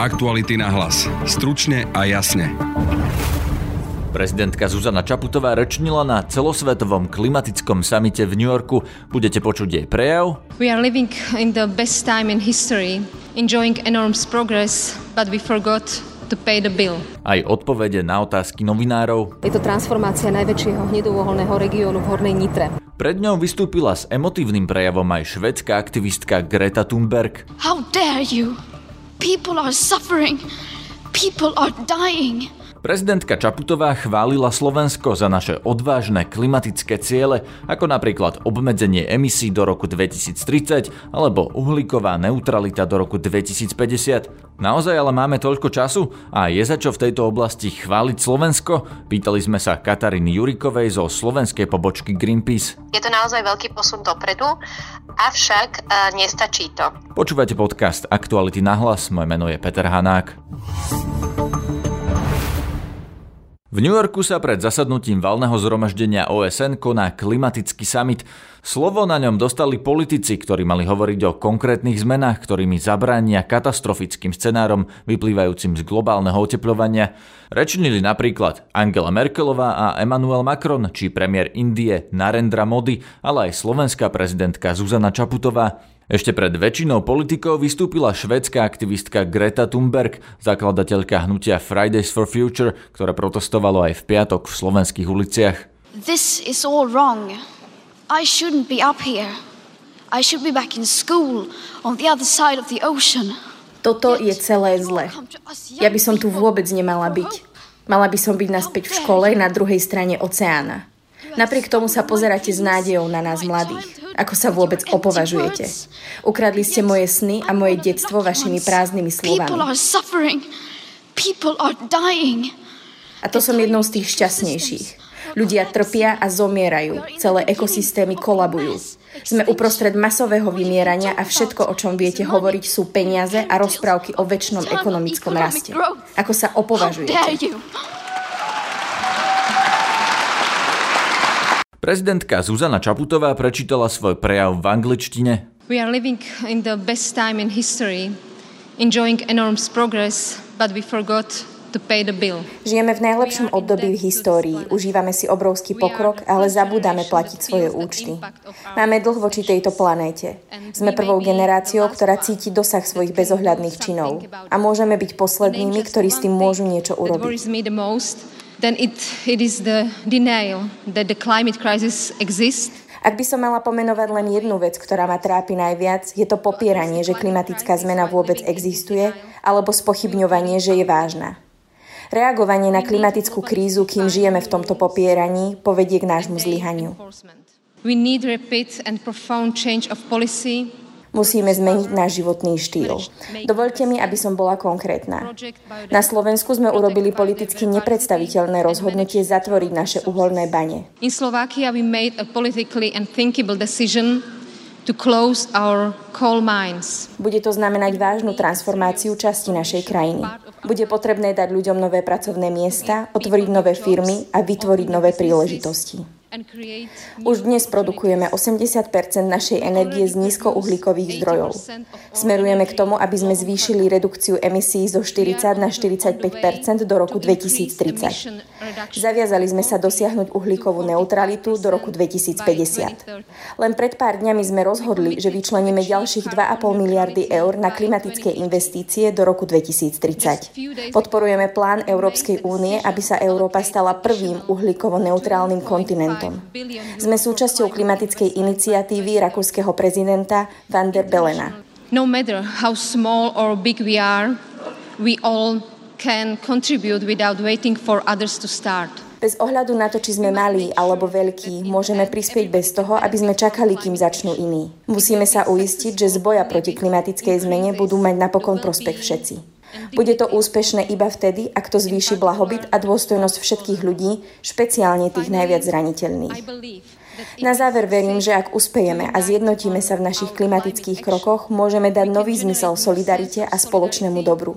Aktuality na hlas. Stručne a jasne. Prezidentka Zuzana Čaputová rečnila na celosvetovom klimatickom samite v New Yorku. Budete počuť jej prejav. We are living in the best time in history, enjoying enormous progress, but we forgot to pay the bill. Aj odpovede na otázky novinárov. Je to transformácia najväčšieho hnedovoholného regiónu v Hornej Nitre. Pred ňou vystúpila s emotívnym prejavom aj švedská aktivistka Greta Thunberg. How dare you? People are suffering. People are dying. Prezidentka Čaputová chválila Slovensko za naše odvážne klimatické ciele, ako napríklad obmedzenie emisí do roku 2030 alebo uhlíková neutralita do roku 2050. Naozaj ale máme toľko času a je za čo v tejto oblasti chváliť Slovensko? Pýtali sme sa Kataríny Jurikovej zo slovenskej pobočky Greenpeace. Je to naozaj veľký posun dopredu, avšak e, nestačí to. Počúvate podcast Aktuality na hlas, moje meno je Peter Hanák. V New Yorku sa pred zasadnutím valného zhromaždenia OSN koná klimatický summit. Slovo na ňom dostali politici, ktorí mali hovoriť o konkrétnych zmenách, ktorými zabránia katastrofickým scenárom vyplývajúcim z globálneho oteplovania. Rečnili napríklad Angela Merkelová a Emmanuel Macron, či premiér Indie Narendra Modi, ale aj slovenská prezidentka Zuzana Čaputová. Ešte pred väčšinou politikov vystúpila švédska aktivistka Greta Thunberg, zakladateľka hnutia Fridays for Future, ktoré protestovalo aj v piatok v slovenských uliciach. This is all wrong. I shouldn't be up here. I should be back in school on the other side of the ocean. Toto je celé zle. Ja by som tu vôbec nemala byť. Mala by som byť naspäť v škole na druhej strane oceána. Napriek tomu sa pozeráte s nádejou na nás mladých. Ako sa vôbec opovažujete? Ukradli ste moje sny a moje detstvo vašimi prázdnymi slovami. A to som jednou z tých šťastnejších. Ľudia trpia a zomierajú. Celé ekosystémy kolabujú. Sme uprostred masového vymierania a všetko, o čom viete hovoriť, sú peniaze a rozprávky o väčšnom ekonomickom raste. Ako sa opovažujete? Prezidentka Zuzana Čaputová prečítala svoj prejav v angličtine. We are living in the best time in history, enjoying enormous progress, but we forgot to pay the bill. Žijeme v najlepšom období v histórii, užívame si obrovský pokrok, ale zabúdame platiť svoje účty. Máme dlh voči tejto planéte. Sme prvou generáciou, ktorá cíti dosah svojich bezohľadných činov. A môžeme byť poslednými, ktorí s tým môžu niečo urobiť then it, it is the denial that the climate crisis exists ak by som mala pomenovať len jednu vec, ktorá ma trápi najviac, je to popieranie, že klimatická zmena vôbec existuje, alebo spochybňovanie, že je vážna. Reagovanie na klimatickú krízu, kým žijeme v tomto popieraní, povedie k nášmu zlyhaniu. We need rapid and profound change of policy Musíme zmeniť náš životný štýl. Dovolte mi, aby som bola konkrétna. Na Slovensku sme urobili politicky nepredstaviteľné rozhodnutie zatvoriť naše uholné bane. In Slovakia we made a politically unthinkable decision to close our coal mines. Bude to znamenať vážnu transformáciu časti našej krajiny. Bude potrebné dať ľuďom nové pracovné miesta, otvoriť nové firmy a vytvoriť nové príležitosti. Už dnes produkujeme 80% našej energie z nízkouhlíkových zdrojov. Smerujeme k tomu, aby sme zvýšili redukciu emisí zo 40 na 45% do roku 2030. Zaviazali sme sa dosiahnuť uhlíkovú neutralitu do roku 2050. Len pred pár dňami sme rozhodli, že vyčleníme ďalších 2,5 miliardy eur na klimatické investície do roku 2030. Podporujeme plán Európskej únie, aby sa Európa stala prvým uhlíkovo neutrálnym kontinentom štátom. Sme súčasťou klimatickej iniciatívy rakúskeho prezidenta Van der Belena. No matter how small or big we are, we all can contribute without waiting for others to start. Bez ohľadu na to, či sme malí alebo veľkí, môžeme prispieť bez toho, aby sme čakali, kým začnú iní. Musíme sa uistiť, že z boja proti klimatickej zmene budú mať napokon prospech všetci. Bude to úspešné iba vtedy, ak to zvýši blahobyt a dôstojnosť všetkých ľudí, špeciálne tých najviac zraniteľných. Na záver verím, že ak uspejeme a zjednotíme sa v našich klimatických krokoch, môžeme dať nový zmysel solidarite a spoločnému dobru.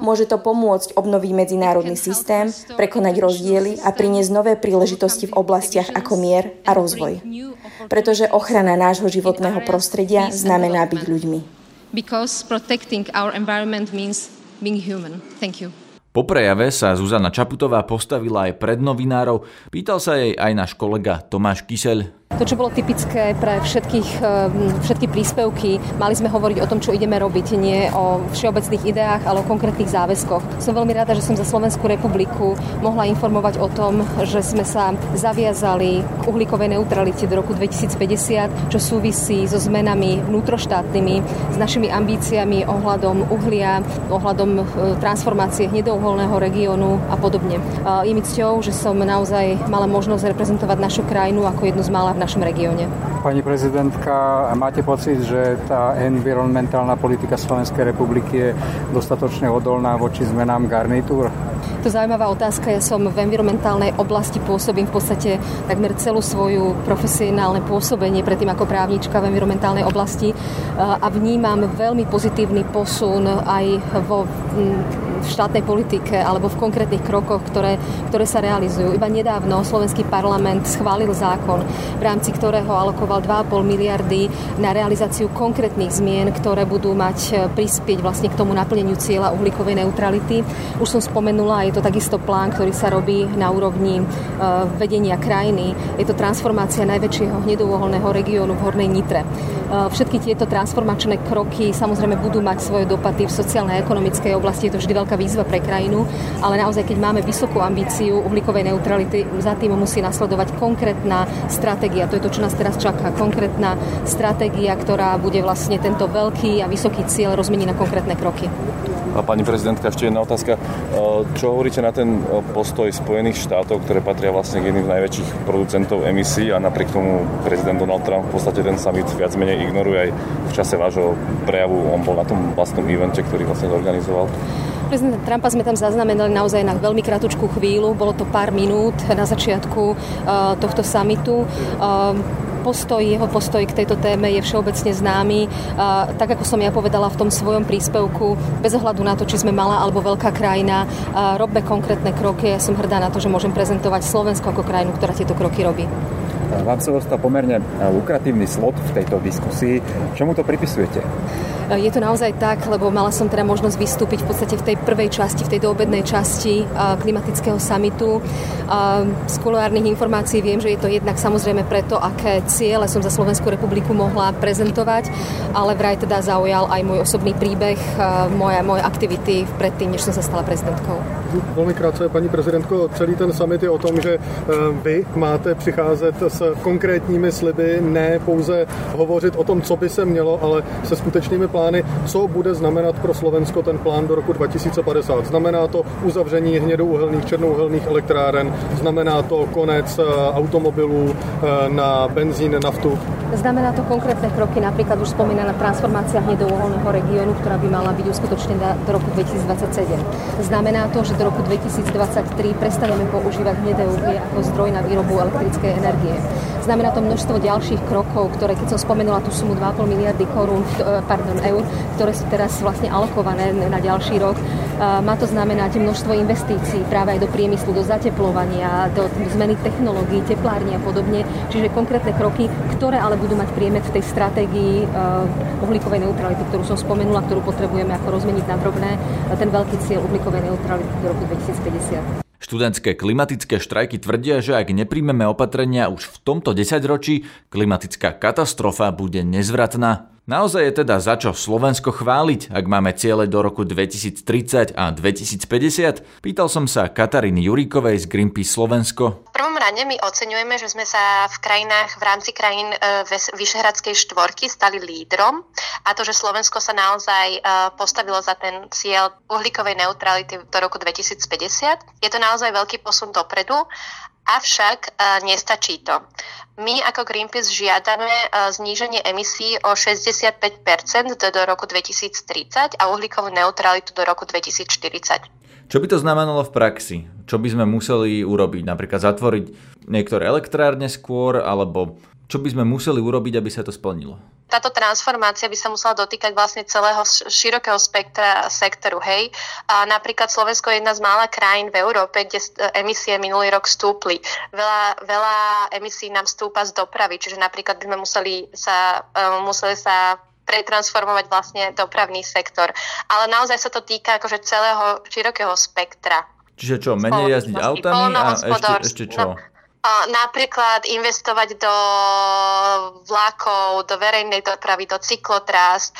Môže to pomôcť obnoviť medzinárodný systém, prekonať rozdiely a priniesť nové príležitosti v oblastiach ako mier a rozvoj. Pretože ochrana nášho životného prostredia znamená byť ľuďmi. Because protecting our environment means being human. Thank you. Po prejave sa Zuzana Čaputová postavila aj pred novinárov. Pýtal sa jej aj náš kolega Tomáš Kyseľ. To, čo bolo typické pre všetkých, eh, všetky príspevky, mali sme hovoriť o tom, čo ideme robiť, nie o všeobecných ideách, ale o konkrétnych záväzkoch. Som veľmi rada, že som za Slovenskú republiku mohla informovať o tom, že sme sa zaviazali k uhlíkovej neutralite do roku 2050, čo súvisí so zmenami vnútroštátnymi, s našimi ambíciami ohľadom uhlia, ohľadom eh, transformácie hnedouholného regiónu a podobne. Je mi cťou, že som naozaj mala možnosť reprezentovať našu krajinu ako jednu z mála v našom regióne. Pani prezidentka, máte pocit, že tá environmentálna politika Slovenskej republiky je dostatočne odolná voči zmenám garnitúr? To zaujímavá otázka. Ja som v environmentálnej oblasti pôsobím v podstate takmer celú svoju profesionálne pôsobenie predtým ako právnička v environmentálnej oblasti a vnímam veľmi pozitívny posun aj vo v štátnej politike alebo v konkrétnych krokoch, ktoré, ktoré sa realizujú. Iba nedávno slovenský parlament schválil zákon, v rámci ktorého alokoval 2,5 miliardy na realizáciu konkrétnych zmien, ktoré budú mať e, prispieť vlastne k tomu naplneniu cieľa uhlíkovej neutrality. Už som spomenula, je to takisto plán, ktorý sa robí na úrovni e, vedenia krajiny. Je to transformácia najväčšieho hnedouholného regiónu v Hornej Nitre. E, všetky tieto transformačné kroky samozrejme budú mať svoje dopady v sociálnej a ekonomickej oblasti. Je to vždy veľká výzva pre krajinu, ale naozaj, keď máme vysokú ambíciu uhlíkovej neutrality, za tým musí nasledovať konkrétna stratégia. To je to, čo nás teraz čaká. Konkrétna stratégia, ktorá bude vlastne tento veľký a vysoký cieľ rozmeniť na konkrétne kroky. A pani prezidentka, ešte jedna otázka. Čo hovoríte na ten postoj Spojených štátov, ktoré patria vlastne k jedným z najväčších producentov emisí a napriek tomu prezident Donald Trump v podstate ten summit viac menej ignoruje aj v čase vášho prejavu. On bol na tom vlastnom evente, ktorý vlastne zorganizoval. Prezidenta Trumpa sme tam zaznamenali naozaj na veľmi kratučkú chvíľu, bolo to pár minút na začiatku uh, tohto samitu. Uh, postoj, jeho postoj k tejto téme je všeobecne známy. Uh, tak ako som ja povedala v tom svojom príspevku, bez ohľadu na to, či sme malá alebo veľká krajina, robme konkrétne kroky. Ja som hrdá na to, že môžem prezentovať Slovensko ako krajinu, ktorá tieto kroky robí. Vám sa dostal pomerne lukratívny slot v tejto diskusii. Čomu to pripisujete? Je to naozaj tak, lebo mala som teda možnosť vystúpiť v podstate v tej prvej časti, v tej doobednej časti klimatického samitu. Z kuloárnych informácií viem, že je to jednak samozrejme preto, aké ciele som za Slovenskú republiku mohla prezentovať, ale vraj teda zaujal aj môj osobný príbeh, moje, moje aktivity predtým, než som sa stala prezidentkou. Velmi krátce, paní prezidentko, celý ten summit je o tom, že vy máte přicházet s konkrétními sliby, ne pouze hovořit o tom, co by se mělo, ale se skutečnými plány, co bude znamenat pro Slovensko ten plán do roku 2050. Znamená to uzavření hnědouhelných, černouhelných elektráren, znamená to konec eh, automobilů eh, na benzín, naftu. Znamená to konkrétne kroky, napríklad už spomínaná transformácia hnedouholného regiónu, ktorá by mala byť uskutočnená do roku 2027. Znamená to, že do roku 2023 prestaneme používať hnedé uhlie ako zdroj na výrobu elektrickej energie. Znamená to množstvo ďalších krokov, ktoré, keď som spomenula tú sumu 2,5 miliardy korún, e, pardon, eur, ktoré sú teraz vlastne alokované na ďalší rok, e, má to znamenať množstvo investícií práve aj do priemyslu, do zateplovania, do zmeny technológií, teplární a podobne. Čiže konkrétne kroky, ktoré ale budú mať priemet v tej stratégii e, uhlíkovej neutrality, ktorú som spomenula, ktorú potrebujeme ako rozmeniť na drobné, ten veľký cieľ uhlíkovej neutrality do roku 2050. Študentské klimatické štrajky tvrdia, že ak nepríjmeme opatrenia už v tomto desaťročí, klimatická katastrofa bude nezvratná. Naozaj je teda za čo Slovensko chváliť, ak máme ciele do roku 2030 a 2050? Pýtal som sa Kataríny Juríkovej z Greenpeace Slovensko. V prvom rade my oceňujeme, že sme sa v krajinách, v rámci krajín e, Vyšehradskej štvorky stali lídrom a to, že Slovensko sa naozaj e, postavilo za ten cieľ uhlíkovej neutrality do roku 2050. Je to naozaj veľký posun dopredu Avšak e, nestačí to. My ako Greenpeace žiadame e, zníženie emisí o 65% do roku 2030 a uhlíkovú neutralitu do roku 2040. Čo by to znamenalo v praxi? Čo by sme museli urobiť? Napríklad zatvoriť niektoré elektrárne skôr, alebo čo by sme museli urobiť, aby sa to splnilo? Táto transformácia by sa musela dotýkať vlastne celého širokého spektra sektoru. Hej. A napríklad Slovensko je jedna z mála krajín v Európe, kde emisie minulý rok stúpli. Veľa, veľa emisí nám stúpa z dopravy, čiže napríklad by sme museli sa, um, museli sa pretransformovať vlastne dopravný sektor. Ale naozaj sa to týka akože celého širokého spektra. Čiže čo, menej jazdiť autami a ešte, ešte čo? No, napríklad investovať do vlakov, do verejnej dopravy, do cyklotras,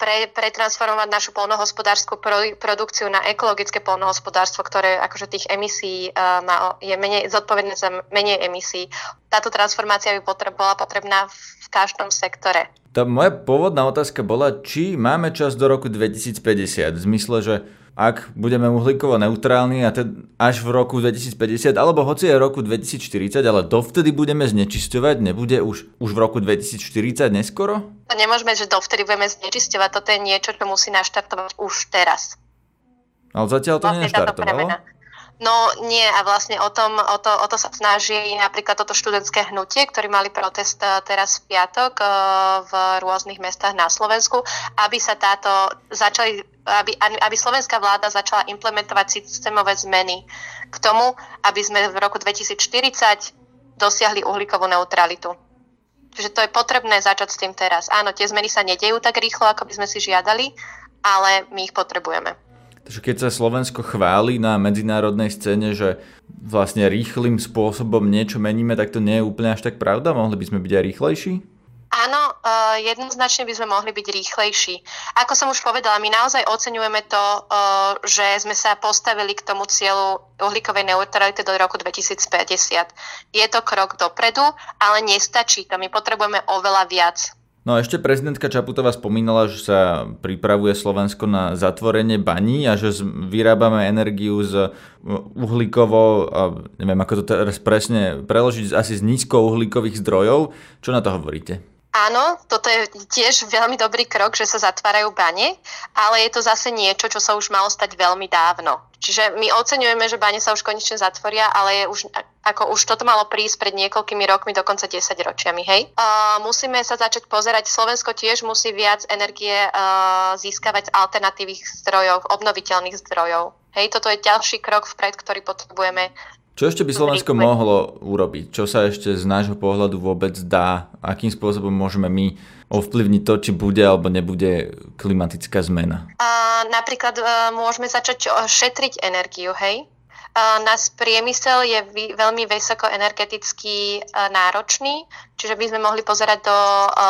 pre, pretransformovať našu polnohospodárskú produkciu na ekologické polnohospodárstvo, ktoré akože tých emisí má, je menej, zodpovedné za menej emisí. Táto transformácia by potreb, bola potrebná v každom sektore. Tá moja pôvodná otázka bola, či máme čas do roku 2050, v zmysle, že ak budeme uhlíkovo neutrálni a teda až v roku 2050, alebo hoci v roku 2040, ale dovtedy budeme znečisťovať, nebude už, už v roku 2040 neskoro? To nemôžeme, že dovtedy budeme znečisťovať, toto je niečo, čo musí naštartovať už teraz. Ale zatiaľ to vlastne nenaštartovalo? No nie a vlastne o, tom, o, to, o to sa snaží napríklad toto študentské hnutie, ktorí mali protest e, teraz v piatok e, v rôznych mestách na Slovensku, aby sa táto začali, aby, aby slovenská vláda začala implementovať systémové zmeny k tomu, aby sme v roku 2040 dosiahli uhlíkovú neutralitu. Čiže to je potrebné začať s tým teraz. Áno, tie zmeny sa nedejú tak rýchlo, ako by sme si žiadali, ale my ich potrebujeme. Takže keď sa Slovensko chváli na medzinárodnej scéne, že vlastne rýchlým spôsobom niečo meníme, tak to nie je úplne až tak pravda? Mohli by sme byť aj rýchlejší? Áno, uh, jednoznačne by sme mohli byť rýchlejší. Ako som už povedala, my naozaj oceňujeme to, uh, že sme sa postavili k tomu cieľu uhlíkovej neutrality do roku 2050. Je to krok dopredu, ale nestačí to. My potrebujeme oveľa viac. No a ešte prezidentka Čaputová spomínala, že sa pripravuje Slovensko na zatvorenie baní a že vyrábame energiu z uhlíkovo, neviem ako to teraz presne preložiť, asi z nízkouhlíkových zdrojov. Čo na to hovoríte? Áno, toto je tiež veľmi dobrý krok, že sa zatvárajú bane, ale je to zase niečo, čo sa už malo stať veľmi dávno. Čiže my oceňujeme, že bane sa už konečne zatvoria, ale je už, ako už toto malo prísť pred niekoľkými rokmi, dokonca 10 ročiami, hej. Uh, musíme sa začať pozerať, Slovensko tiež musí viac energie uh, získavať z alternatívnych zdrojov, obnoviteľných zdrojov. Hej, toto je ďalší krok vpred, ktorý potrebujeme čo ešte by Slovensko mohlo urobiť? Čo sa ešte z nášho pohľadu vôbec dá? Akým spôsobom môžeme my ovplyvniť to, či bude alebo nebude klimatická zmena? Uh, napríklad uh, môžeme začať šetriť energiu, hej? Uh, náš priemysel je veľmi vysoko energeticky uh, náročný, čiže by sme mohli pozerať do,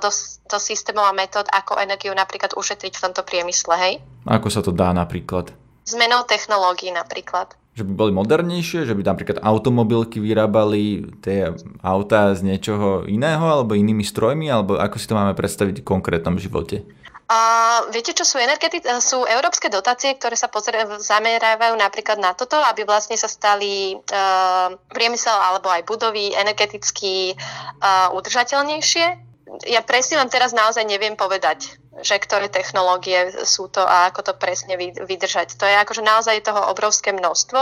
do, do systémov a metód, ako energiu napríklad ušetriť v tomto priemysle, hej? Ako sa to dá napríklad? Zmenou technológií napríklad že by boli modernejšie, že by napríklad automobilky vyrábali tie autá z niečoho iného alebo inými strojmi, alebo ako si to máme predstaviť v konkrétnom živote? Uh, viete, čo sú energeti- sú európske dotácie, ktoré sa pozrie- zamerávajú napríklad na toto, aby vlastne sa stali uh, priemysel alebo aj budovy energeticky uh, udržateľnejšie ja presne vám teraz naozaj neviem povedať, že ktoré technológie sú to a ako to presne vydržať. To je akože naozaj toho obrovské množstvo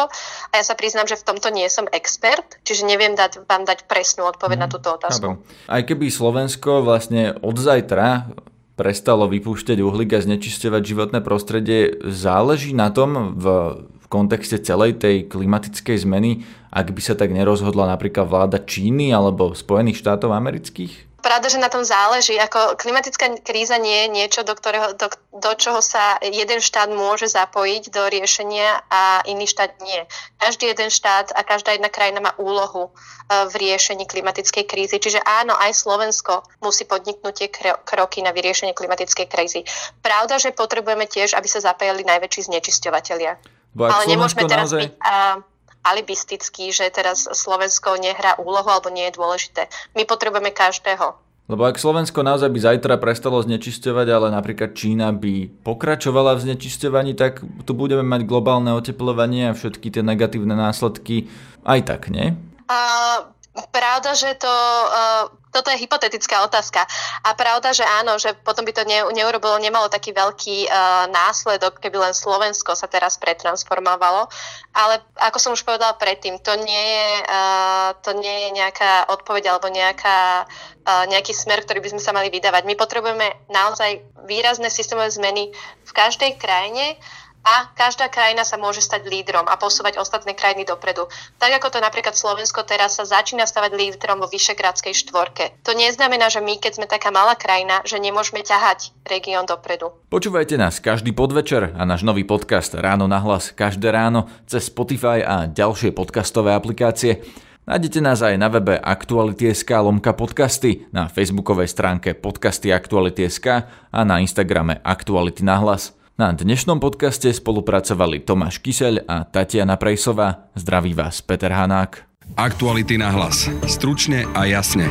a ja sa priznám, že v tomto nie som expert, čiže neviem dať, vám dať presnú odpoveď mm, na mhm. túto otázku. Aj keby Slovensko vlastne od zajtra prestalo vypúšťať uhlík a znečisťovať životné prostredie, záleží na tom v, v kontexte celej tej klimatickej zmeny, ak by sa tak nerozhodla napríklad vláda Číny alebo Spojených štátov amerických? Pravda, že na tom záleží. Ako klimatická kríza nie je niečo, do, ktorého, do, do čoho sa jeden štát môže zapojiť do riešenia a iný štát nie. Každý jeden štát a každá jedna krajina má úlohu e, v riešení klimatickej krízy. Čiže áno, aj Slovensko musí podniknúť tie kroky na vyriešenie klimatickej krízy. Pravda, že potrebujeme tiež, aby sa zapájali najväčší znečisťovateľia. Ale nemôžeme teraz naozaj... byť... Uh, alibistický, že teraz Slovensko nehrá úlohu alebo nie je dôležité. My potrebujeme každého. Lebo ak Slovensko naozaj by zajtra prestalo znečisťovať, ale napríklad Čína by pokračovala v znečisťovaní, tak tu budeme mať globálne oteplovanie a všetky tie negatívne následky aj tak, nie? Uh, pravda, že to uh, toto je hypotetická otázka. A pravda, že áno, že potom by to ne, neurobilo, nemalo taký veľký uh, následok, keby len Slovensko sa teraz pretransformovalo. Ale ako som už povedala predtým, to nie je, uh, to nie je nejaká odpoveď alebo nejaká, uh, nejaký smer, ktorý by sme sa mali vydávať. My potrebujeme naozaj výrazné systémové zmeny v každej krajine a každá krajina sa môže stať lídrom a posúvať ostatné krajiny dopredu. Tak ako to napríklad Slovensko teraz sa začína stavať lídrom vo Vyšegradskej štvorke. To neznamená, že my, keď sme taká malá krajina, že nemôžeme ťahať región dopredu. Počúvajte nás každý podvečer a náš nový podcast Ráno na hlas každé ráno cez Spotify a ďalšie podcastové aplikácie. Nájdete nás aj na webe Aktuality.sk lomka podcasty, na facebookovej stránke podcasty Aktuality.sk a na Instagrame Aktuality na hlas. Na dnešnom podcaste spolupracovali Tomáš Kyseľ a Tatiana Prejsová. Zdraví vás Peter Hanák. Aktuality na hlas. Stručne a jasne.